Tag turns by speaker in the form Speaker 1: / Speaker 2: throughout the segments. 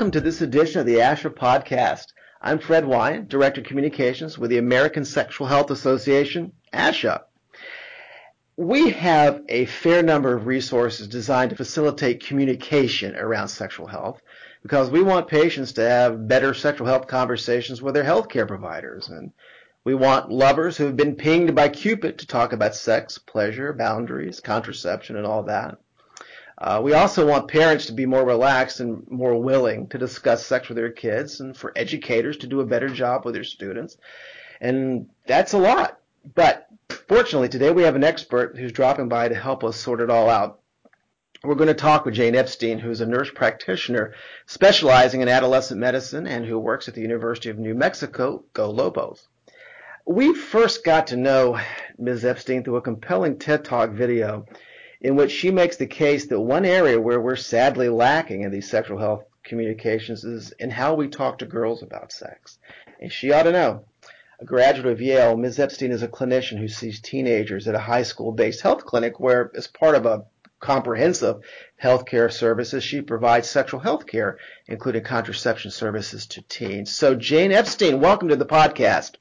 Speaker 1: welcome to this edition of the ASHA podcast. I'm Fred Wyand, Director of Communications with the American Sexual Health Association, ASHA. We have a fair number of resources designed to facilitate communication around sexual health because we want patients to have better sexual health conversations with their healthcare providers. And we want lovers who have been pinged by Cupid to talk about sex, pleasure, boundaries, contraception, and all that. Uh, we also want parents to be more relaxed and more willing to discuss sex with their kids and for educators to do a better job with their students. And that's a lot. But fortunately, today we have an expert who's dropping by to help us sort it all out. We're going to talk with Jane Epstein, who's a nurse practitioner specializing in adolescent medicine and who works at the University of New Mexico, Go Lobos. We first got to know Ms. Epstein through a compelling TED Talk video in which she makes the case that one area where we're sadly lacking in these sexual health communications is in how we talk to girls about sex. And she ought to know. A graduate of Yale, Ms. Epstein is a clinician who sees teenagers at a high school based health clinic where, as part of a comprehensive healthcare services, she provides sexual health care, including contraception services to teens. So, Jane Epstein, welcome to the podcast.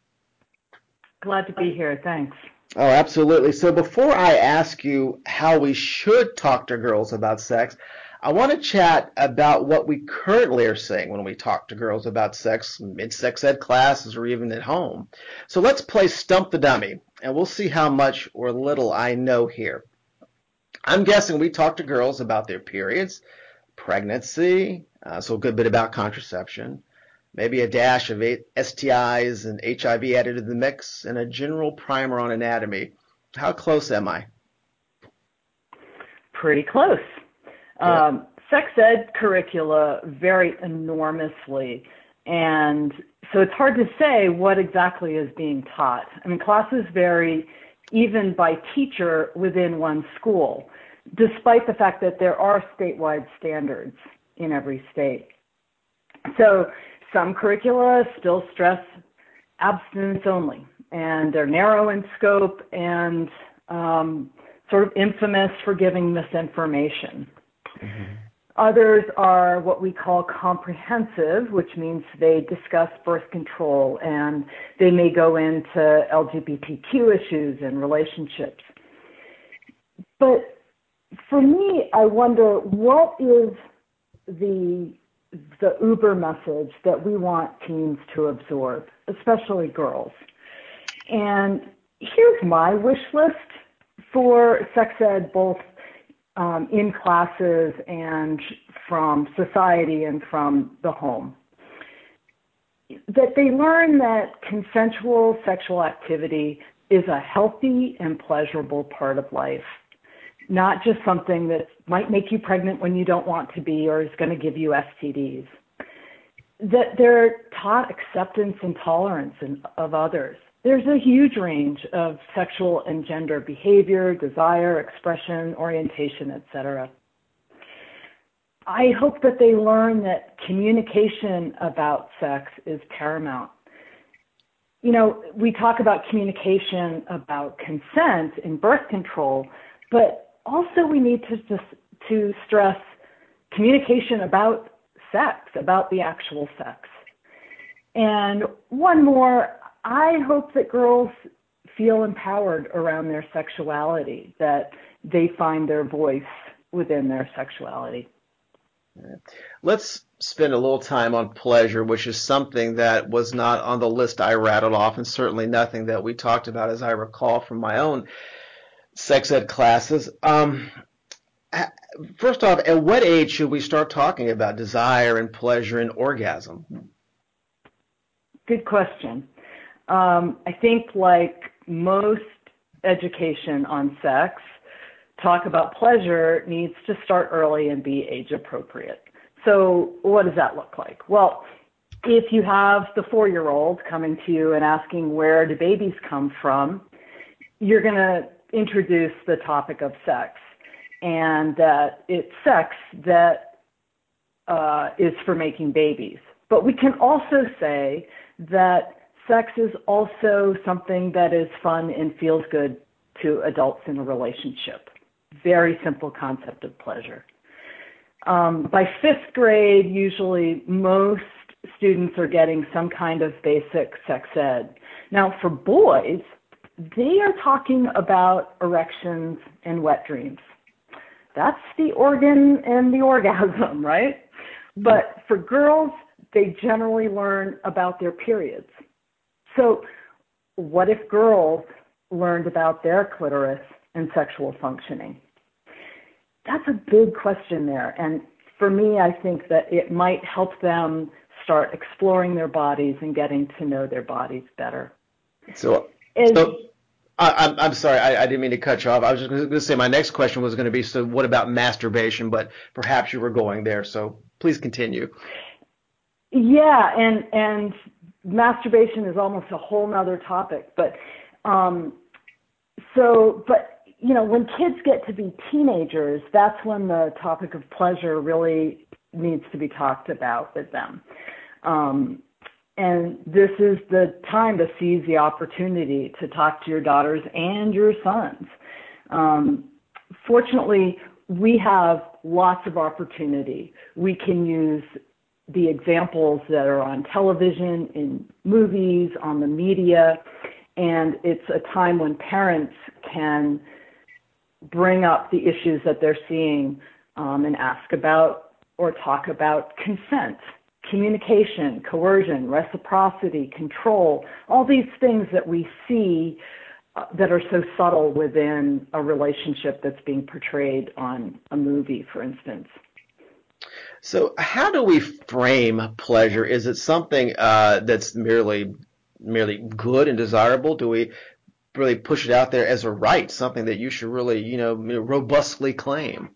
Speaker 2: Glad to be here. Thanks.
Speaker 1: Oh, absolutely. So before I ask you how we should talk to girls about sex, I want to chat about what we currently are saying when we talk to girls about sex in sex ed classes or even at home. So let's play Stump the Dummy, and we'll see how much or little I know here. I'm guessing we talk to girls about their periods, pregnancy, uh, so a good bit about contraception, maybe a dash of STIs and HIV added to the mix, and a general primer on anatomy. How close am I?
Speaker 2: Pretty close. Um, sex ed curricula vary enormously, and so it's hard to say what exactly is being taught. I mean, classes vary even by teacher within one school, despite the fact that there are statewide standards in every state. So some curricula still stress abstinence only, and they're narrow in scope and um, sort of infamous for giving misinformation. Mm-hmm. Others are what we call comprehensive, which means they discuss birth control and they may go into LGBTQ issues and relationships. But for me, I wonder what is the the uber message that we want teens to absorb, especially girls. And here's my wish list for sex ed, both um, in classes and from society and from the home. That they learn that consensual sexual activity is a healthy and pleasurable part of life not just something that might make you pregnant when you don't want to be or is going to give you STDs. That they're taught acceptance and tolerance in, of others. There's a huge range of sexual and gender behavior, desire, expression, orientation, etc. I hope that they learn that communication about sex is paramount. You know, we talk about communication about consent in birth control, but also we need to just to stress communication about sex, about the actual sex. And one more, I hope that girls feel empowered around their sexuality, that they find their voice within their sexuality.
Speaker 1: Let's spend a little time on pleasure, which is something that was not on the list I rattled off, and certainly nothing that we talked about, as I recall from my own sex ed classes. Um, first off, at what age should we start talking about desire and pleasure and orgasm?
Speaker 2: Good question. Um, I think, like most education on sex, talk about pleasure needs to start early and be age appropriate. So, what does that look like? Well, if you have the four year old coming to you and asking where do babies come from, you're going to introduce the topic of sex and that it's sex that uh, is for making babies. But we can also say that sex is also something that is fun and feels good to adults in a relationship. Very simple concept of pleasure. Um, by fifth grade, usually most students are getting some kind of basic sex ed. Now, for boys, they are talking about erections and wet dreams. That's the organ and the orgasm, right? But for girls, they generally learn about their periods. So, what if girls learned about their clitoris and sexual functioning? That's a big question there. And for me, I think that it might help them start exploring their bodies and getting to know their bodies better.
Speaker 1: So, so I, I'm sorry, I, I, didn't mean to cut you off. I was just going to say my next question was going to be, so what about masturbation? But perhaps you were going there, so please continue.
Speaker 2: Yeah, and and masturbation is almost a whole nother topic, but um, so but you know when kids get to be teenagers, that's when the topic of pleasure really needs to be talked about with them. Um, and this is the time to seize the opportunity to talk to your daughters and your sons. Um, fortunately, we have lots of opportunity. We can use the examples that are on television, in movies, on the media, and it's a time when parents can bring up the issues that they're seeing um, and ask about or talk about consent communication, coercion, reciprocity, control, all these things that we see uh, that are so subtle within a relationship that's being portrayed on a movie, for instance.
Speaker 1: So, how do we frame pleasure? Is it something uh, that's merely merely good and desirable? Do we really push it out there as a right, something that you should really, you know, robustly claim?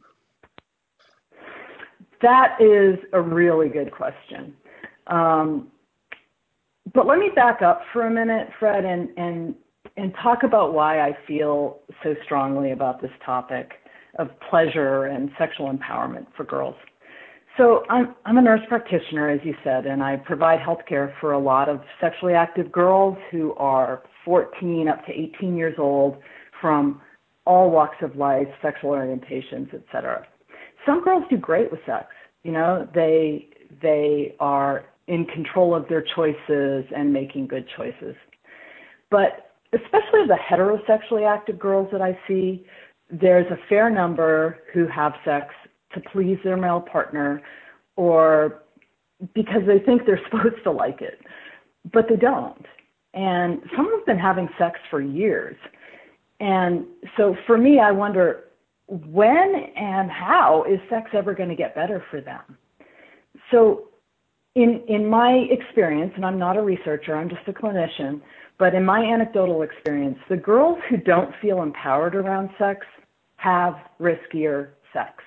Speaker 2: That is a really good question. Um, but let me back up for a minute, Fred, and, and, and talk about why I feel so strongly about this topic of pleasure and sexual empowerment for girls. So I'm, I'm a nurse practitioner, as you said, and I provide healthcare for a lot of sexually active girls who are 14 up to 18 years old from all walks of life, sexual orientations, etc some girls do great with sex. You know, they they are in control of their choices and making good choices. But especially the heterosexually active girls that I see, there's a fair number who have sex to please their male partner or because they think they're supposed to like it, but they don't. And some have been having sex for years. And so for me, I wonder when and how is sex ever going to get better for them? So, in, in my experience, and I'm not a researcher, I'm just a clinician, but in my anecdotal experience, the girls who don't feel empowered around sex have riskier sex.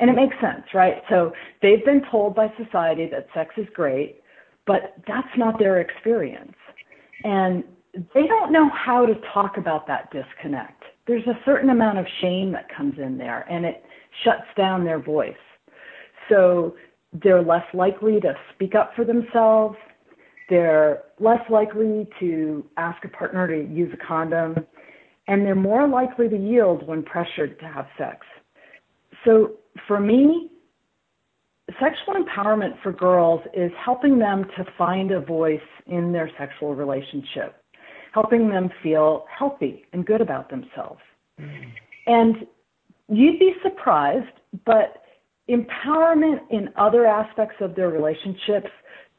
Speaker 2: And it makes sense, right? So they've been told by society that sex is great, but that's not their experience. And they don't know how to talk about that disconnect there's a certain amount of shame that comes in there and it shuts down their voice. So they're less likely to speak up for themselves. They're less likely to ask a partner to use a condom. And they're more likely to yield when pressured to have sex. So for me, sexual empowerment for girls is helping them to find a voice in their sexual relationship helping them feel healthy and good about themselves. Mm. And you'd be surprised, but empowerment in other aspects of their relationships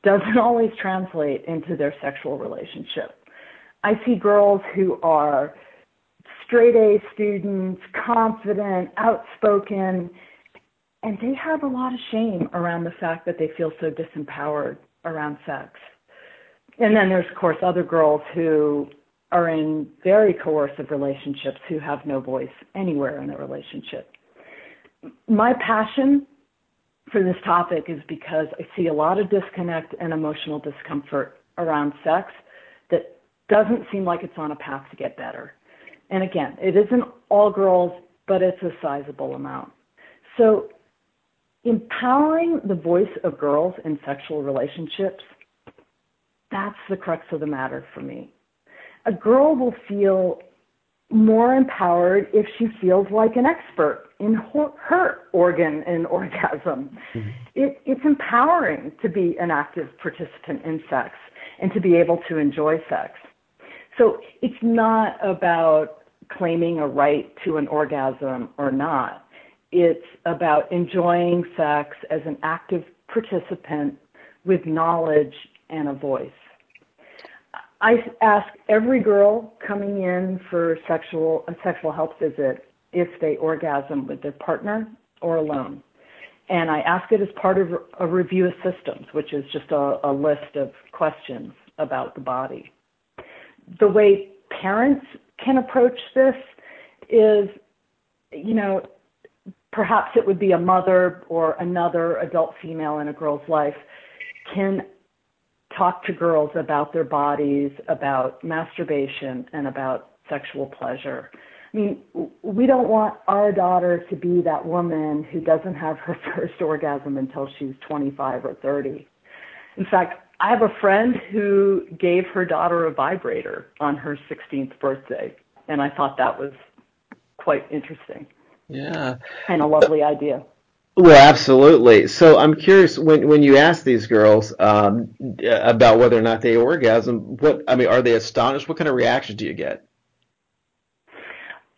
Speaker 2: doesn't always translate into their sexual relationship. I see girls who are straight A students, confident, outspoken, and they have a lot of shame around the fact that they feel so disempowered around sex and then there's of course other girls who are in very coercive relationships who have no voice anywhere in a relationship. My passion for this topic is because I see a lot of disconnect and emotional discomfort around sex that doesn't seem like it's on a path to get better. And again, it isn't all girls, but it's a sizable amount. So empowering the voice of girls in sexual relationships that's the crux of the matter for me. A girl will feel more empowered if she feels like an expert in her, her organ and orgasm. Mm-hmm. It, it's empowering to be an active participant in sex and to be able to enjoy sex. So it's not about claiming a right to an orgasm or not. It's about enjoying sex as an active participant with knowledge and a voice. I ask every girl coming in for sexual a sexual health visit if they orgasm with their partner or alone. And I ask it as part of a review of systems, which is just a, a list of questions about the body. The way parents can approach this is, you know, perhaps it would be a mother or another adult female in a girl's life can talk to girls about their bodies, about masturbation, and about sexual pleasure. I mean, we don't want our daughter to be that woman who doesn't have her first orgasm until she's 25 or 30. In fact, I have a friend who gave her daughter a vibrator on her 16th birthday, and I thought that was quite interesting.
Speaker 1: Yeah.
Speaker 2: And a lovely idea.
Speaker 1: Well, absolutely. So I'm curious when when you ask these girls um, about whether or not they orgasm, what I mean, are they astonished? What kind of reaction do you get?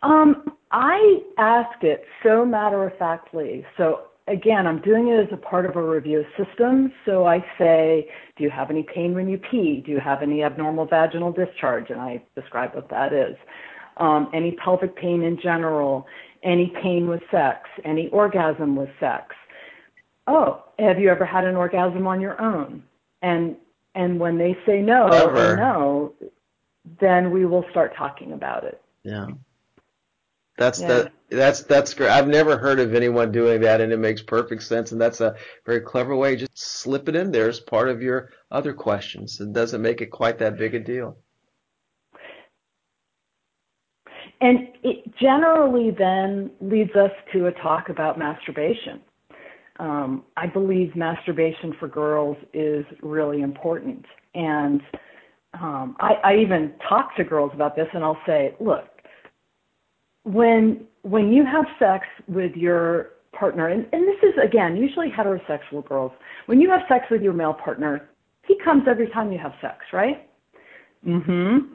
Speaker 2: Um, I ask it so matter of factly. So again, I'm doing it as a part of a review system. So I say, do you have any pain when you pee? Do you have any abnormal vaginal discharge? And I describe what that is. Um, any pelvic pain in general, any pain with sex, any orgasm with sex. Oh, have you ever had an orgasm on your own? And and when they say no or no, then we will start talking about it.
Speaker 1: Yeah. That's yeah. the that's that's great. I've never heard of anyone doing that, and it makes perfect sense. And that's a very clever way. Just slip it in there as part of your other questions. It doesn't make it quite that big a deal.
Speaker 2: And it generally then leads us to a talk about masturbation. Um, I believe masturbation for girls is really important. And um, I, I even talk to girls about this, and I'll say, look, when when you have sex with your partner, and, and this is again usually heterosexual girls, when you have sex with your male partner, he comes every time you have sex, right? Mm-hmm.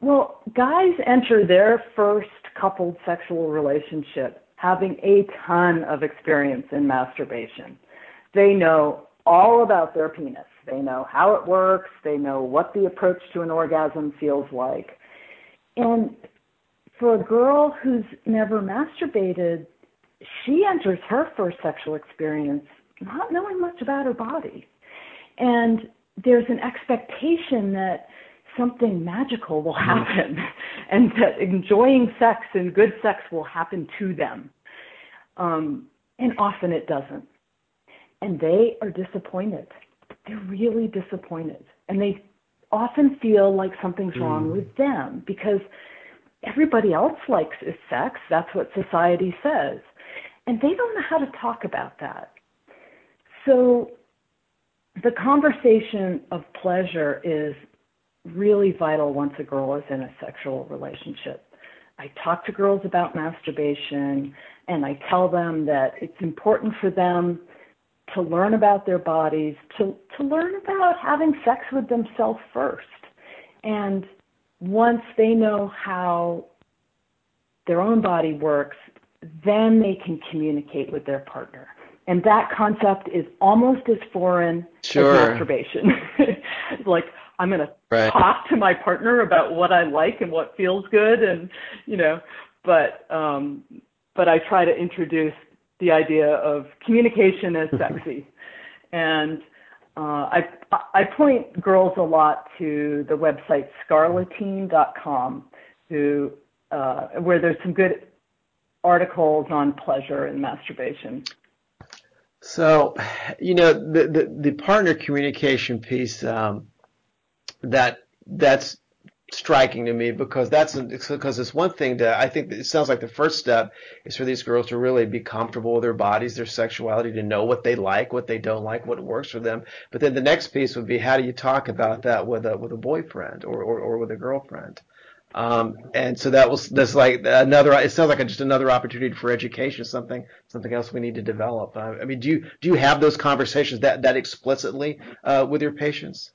Speaker 2: Well, guys enter their first coupled sexual relationship having a ton of experience in masturbation. They know all about their penis. They know how it works. They know what the approach to an orgasm feels like. And for a girl who's never masturbated, she enters her first sexual experience not knowing much about her body. And there's an expectation that something magical will mm-hmm. happen and that enjoying sex and good sex will happen to them. Um, and often it doesn't. And they are disappointed. They're really disappointed. And they often feel like something's mm. wrong with them because everybody else likes is sex. That's what society says. And they don't know how to talk about that. So the conversation of pleasure is really vital once a girl is in a sexual relationship. I talk to girls about masturbation and I tell them that it's important for them to learn about their bodies, to, to learn about having sex with themselves first. And once they know how their own body works, then they can communicate with their partner. And that concept is almost as foreign
Speaker 1: sure.
Speaker 2: as masturbation. like, I'm going to talk to my partner about what I like and what feels good, and you know, but um, but I try to introduce the idea of communication as sexy, and uh, I I point girls a lot to the website scarleteen.com, who uh, where there's some good articles on pleasure and masturbation.
Speaker 1: So, you know, the the, the partner communication piece. Um, that that's striking to me because that's because it's one thing to I think it sounds like the first step is for these girls to really be comfortable with their bodies, their sexuality, to know what they like, what they don't like, what works for them. But then the next piece would be how do you talk about that with a with a boyfriend or or, or with a girlfriend? Um, and so that was that's like another. It sounds like just another opportunity for education, something something else we need to develop. Uh, I mean, do you do you have those conversations that that explicitly uh, with your patients?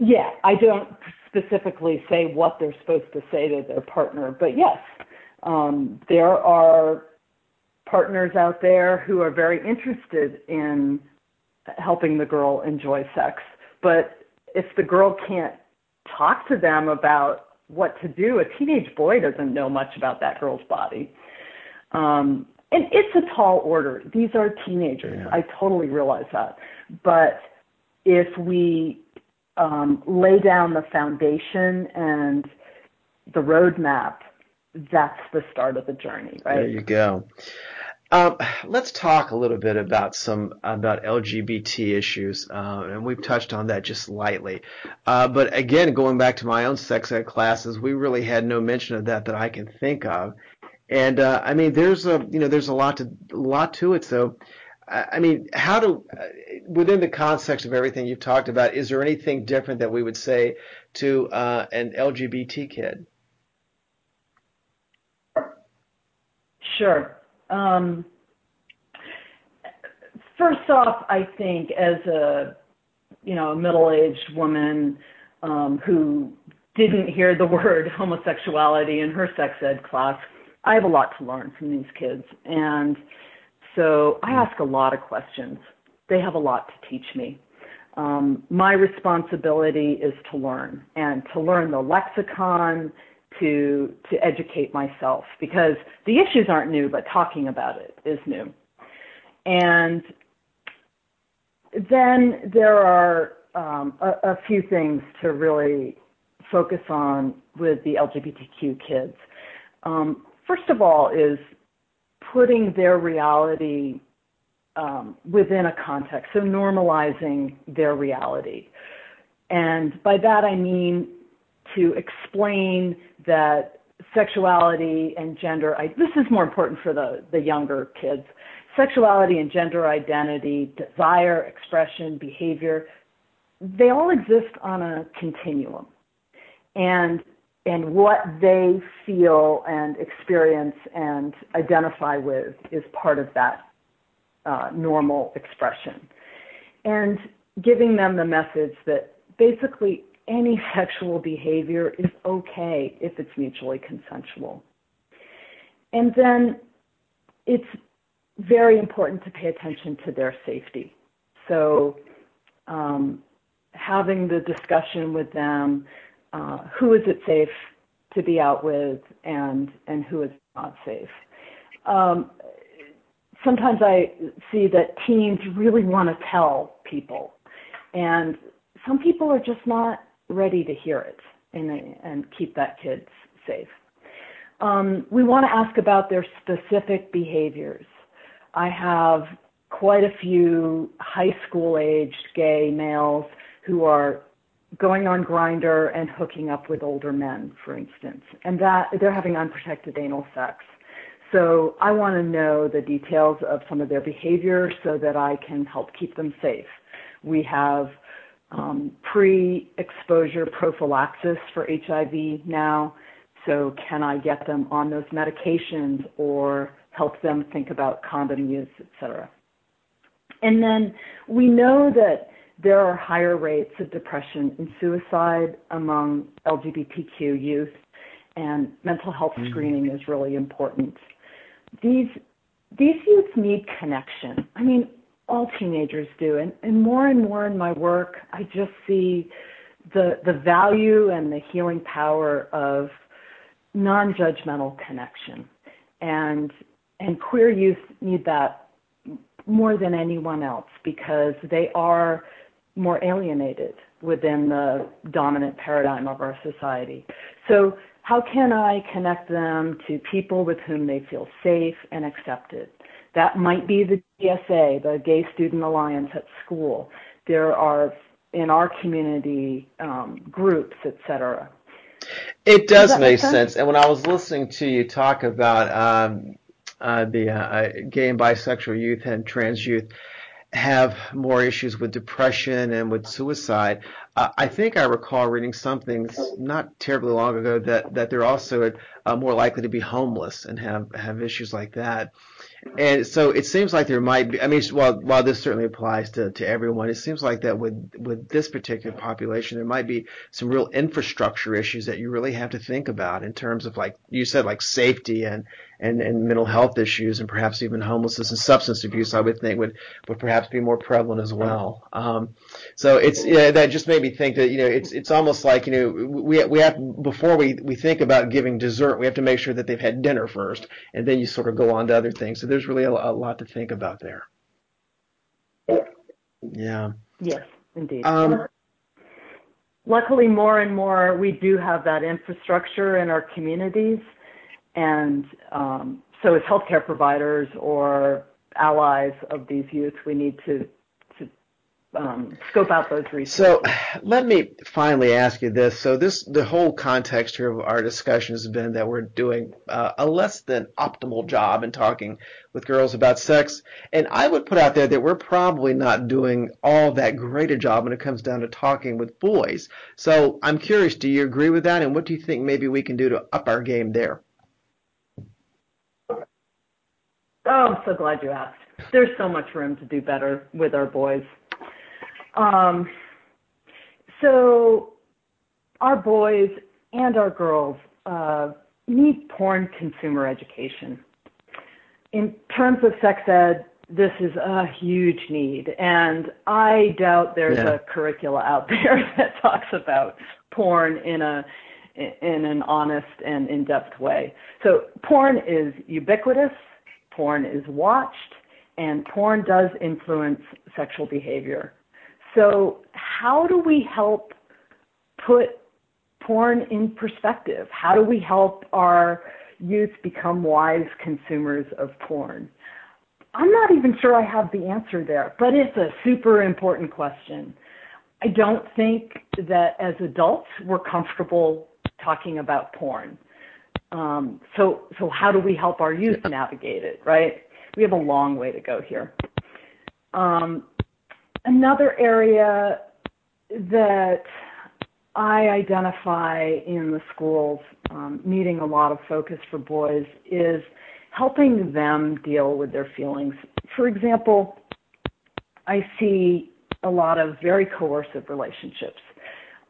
Speaker 2: Yeah, I don't specifically say what they're supposed to say to their partner, but yes, um, there are partners out there who are very interested in helping the girl enjoy sex, but if the girl can't talk to them about what to do, a teenage boy doesn't know much about that girl's body. Um, and it's a tall order. These are teenagers. Yeah. I totally realize that. But if we um, lay down the foundation and the roadmap, that's the start of the journey, right?
Speaker 1: There you go. Um, let's talk a little bit about some about LGBT issues, uh, and we've touched on that just lightly. Uh, but again, going back to my own sex ed classes, we really had no mention of that that I can think of. And uh, I mean, there's a you know there's a lot to a lot to it. So, I mean, how do uh, within the context of everything you've talked about, is there anything different that we would say to uh, an LGBT kid?
Speaker 2: Sure. Um, first off, I think as a you know a middle-aged woman um, who didn't hear the word homosexuality in her sex ed class, I have a lot to learn from these kids, and so I ask a lot of questions. They have a lot to teach me. Um, my responsibility is to learn and to learn the lexicon to to educate myself because the issues aren't new, but talking about it is new. And then there are um, a, a few things to really focus on with the LGBTQ kids. Um, first of all, is putting their reality um, within a context, so normalizing their reality. And by that I mean to explain that sexuality and gender, I, this is more important for the, the younger kids, sexuality and gender identity, desire, expression, behavior, they all exist on a continuum. And and what they feel and experience and identify with is part of that uh, normal expression. And giving them the message that basically any sexual behavior is okay if it's mutually consensual. And then it's very important to pay attention to their safety. So, um, having the discussion with them uh, who is it safe to be out with and, and who is not safe. Um, sometimes I see that teens really want to tell people, and some people are just not ready to hear it and, and keep that kid safe. Um, we want to ask about their specific behaviors. I have quite a few high school aged gay males who are going on Grindr and hooking up with older men, for instance, and that they're having unprotected anal sex. So I want to know the details of some of their behavior so that I can help keep them safe. We have um, pre-exposure prophylaxis for HIV now. So can I get them on those medications or help them think about condom use, etc? And then we know that there are higher rates of depression and suicide among LGBTQ youth, and mental health mm-hmm. screening is really important. These these youth need connection. I mean, all teenagers do, and, and more and more in my work, I just see the the value and the healing power of non-judgmental connection, and and queer youth need that more than anyone else because they are more alienated within the dominant paradigm of our society. So, how can I connect them to people with whom they feel safe and accepted? That might be the GSA, the Gay Student Alliance at school. There are in our community um, groups, etc.
Speaker 1: It does, does make sense? sense? And when I was listening to you talk about um, uh, the uh, gay and bisexual youth and trans youth, have more issues with depression and with suicide. uh, I think I recall reading something not terribly long ago that that they're also uh, more likely to be homeless and have have issues like that. And so it seems like there might be. I mean, while while this certainly applies to, to everyone, it seems like that with with this particular population, there might be some real infrastructure issues that you really have to think about in terms of like you said, like safety and and, and mental health issues, and perhaps even homelessness and substance abuse. I would think would would perhaps be more prevalent as well. Um, so it's yeah, that just made me think that you know it's it's almost like you know we we have before we we think about giving dessert, we have to make sure that they've had dinner first, and then you sort of go on to other things. So there's really a, a lot to think about there. Yeah.
Speaker 2: Yes, indeed. Um, Luckily, more and more we do have that infrastructure in our communities, and um, so as healthcare providers or allies of these youth, we need to um, scope out those resources.
Speaker 1: So let me finally ask you this. So this, the whole context here of our discussion has been that we're doing uh, a less than optimal job in talking with girls about sex. And I would put out there that we're probably not doing all that great a job when it comes down to talking with boys. So I'm curious, do you agree with that? And what do you think maybe we can do to up our game there?
Speaker 2: Oh, I'm so glad you asked. There's so much room to do better with our boys. Um, so our boys and our girls uh, need porn consumer education. In terms of sex ed, this is a huge need, and I doubt there's yeah. a curricula out there that talks about porn in a in an honest and in-depth way. So porn is ubiquitous, porn is watched, and porn does influence sexual behavior. So, how do we help put porn in perspective? How do we help our youth become wise consumers of porn? I'm not even sure I have the answer there, but it's a super important question. I don't think that as adults we're comfortable talking about porn. Um, so, so how do we help our youth navigate it, right? We have a long way to go here. Um, Another area that I identify in the schools um, needing a lot of focus for boys is helping them deal with their feelings. For example, I see a lot of very coercive relationships.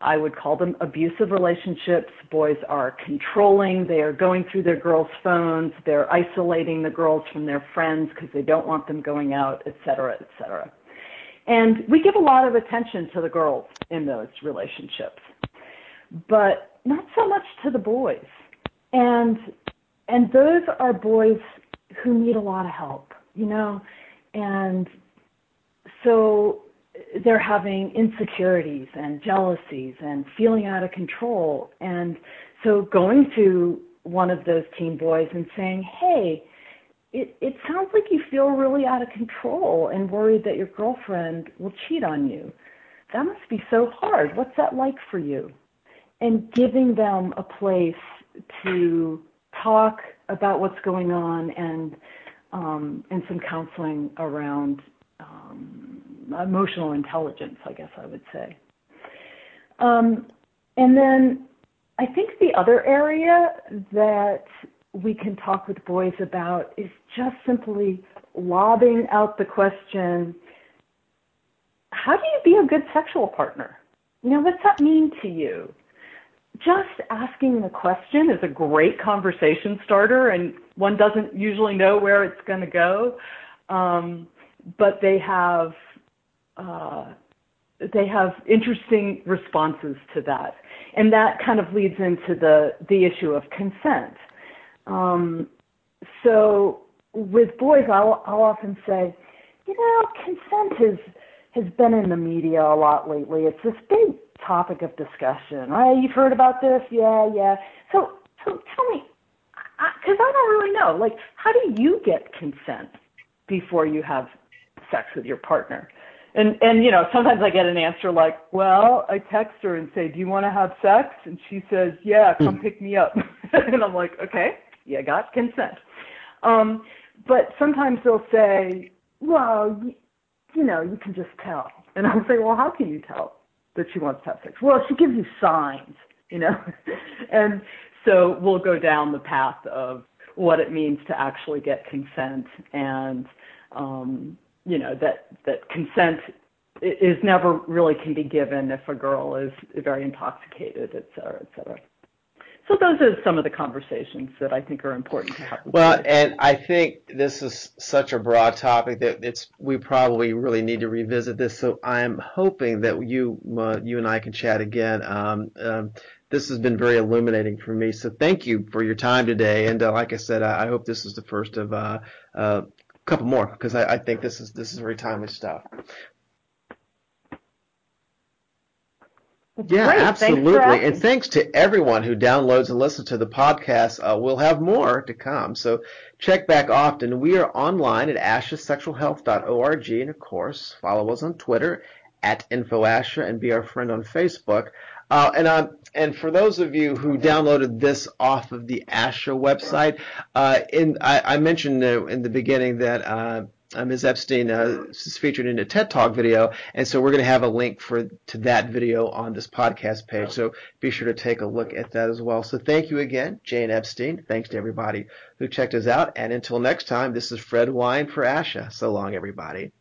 Speaker 2: I would call them abusive relationships. Boys are controlling. They are going through their girls' phones. They're isolating the girls from their friends because they don't want them going out, et cetera, et cetera. And we give a lot of attention to the girls in those relationships, but not so much to the boys. And and those are boys who need a lot of help, you know, and so they're having insecurities and jealousies and feeling out of control. And so going to one of those teen boys and saying, "Hey, it, it sounds like you feel really out of control and worried that your girlfriend will cheat on you. That must be so hard. What's that like for you? And giving them a place to talk about what's going on and um, and some counseling around um, emotional intelligence, I guess I would say. Um, and then I think the other area that we can talk with boys about is just simply lobbing out the question how do you be a good sexual partner? You know, what's that mean to you? Just asking the question is a great conversation starter, and one doesn't usually know where it's going to go. Um, but they have uh, they have interesting responses to that, and that kind of leads into the the issue of consent. Um, so with boys, I'll, I'll often say, you know, consent has has been in the media a lot lately. It's this big topic of discussion. Right? You've heard about this? Yeah, yeah. So, so tell me, because I, I don't really know. Like, how do you get consent before you have sex with your partner? And and you know, sometimes I get an answer like, "Well, I text her and say, "Do you want to have sex?" And she says, "Yeah, come hmm. pick me up." and I'm like, "Okay." you got consent. Um, but sometimes they'll say, well, you, you know, you can just tell. And I'll say, well, how can you tell? that she wants to have sex? Well, she gives you signs, you know, and so we'll go down the path of what it means to actually get consent and um, you know that that consent is never really can be given if a girl is very intoxicated, et cetera, et cetera. So those are some of the conversations that I think are important to have.
Speaker 1: Well, and I think this is such a broad topic that it's we probably really need to revisit this. So I'm hoping that you uh, you and I can chat again. Um, um, this has been very illuminating for me. So thank you for your time today. And uh, like I said, I, I, hope this is the first of uh, uh, couple more because I, I think this is this is very timely stuff. Yeah,
Speaker 2: Great.
Speaker 1: absolutely. And thanks to everyone who downloads and listens to the podcast. Uh, we'll have more to come. So check back often. We are online at ashasexualhealth.org. And of course, follow us on Twitter at InfoAsha and be our friend on Facebook. Uh, and um, and for those of you who downloaded this off of the ASHA website, uh, in I, I mentioned uh, in the beginning that uh, uh, Ms. Epstein uh, is featured in a TED Talk video, and so we're going to have a link for to that video on this podcast page. So be sure to take a look at that as well. So thank you again, Jane Epstein. Thanks to everybody who checked us out, and until next time, this is Fred Wyand for ASHA. So long, everybody.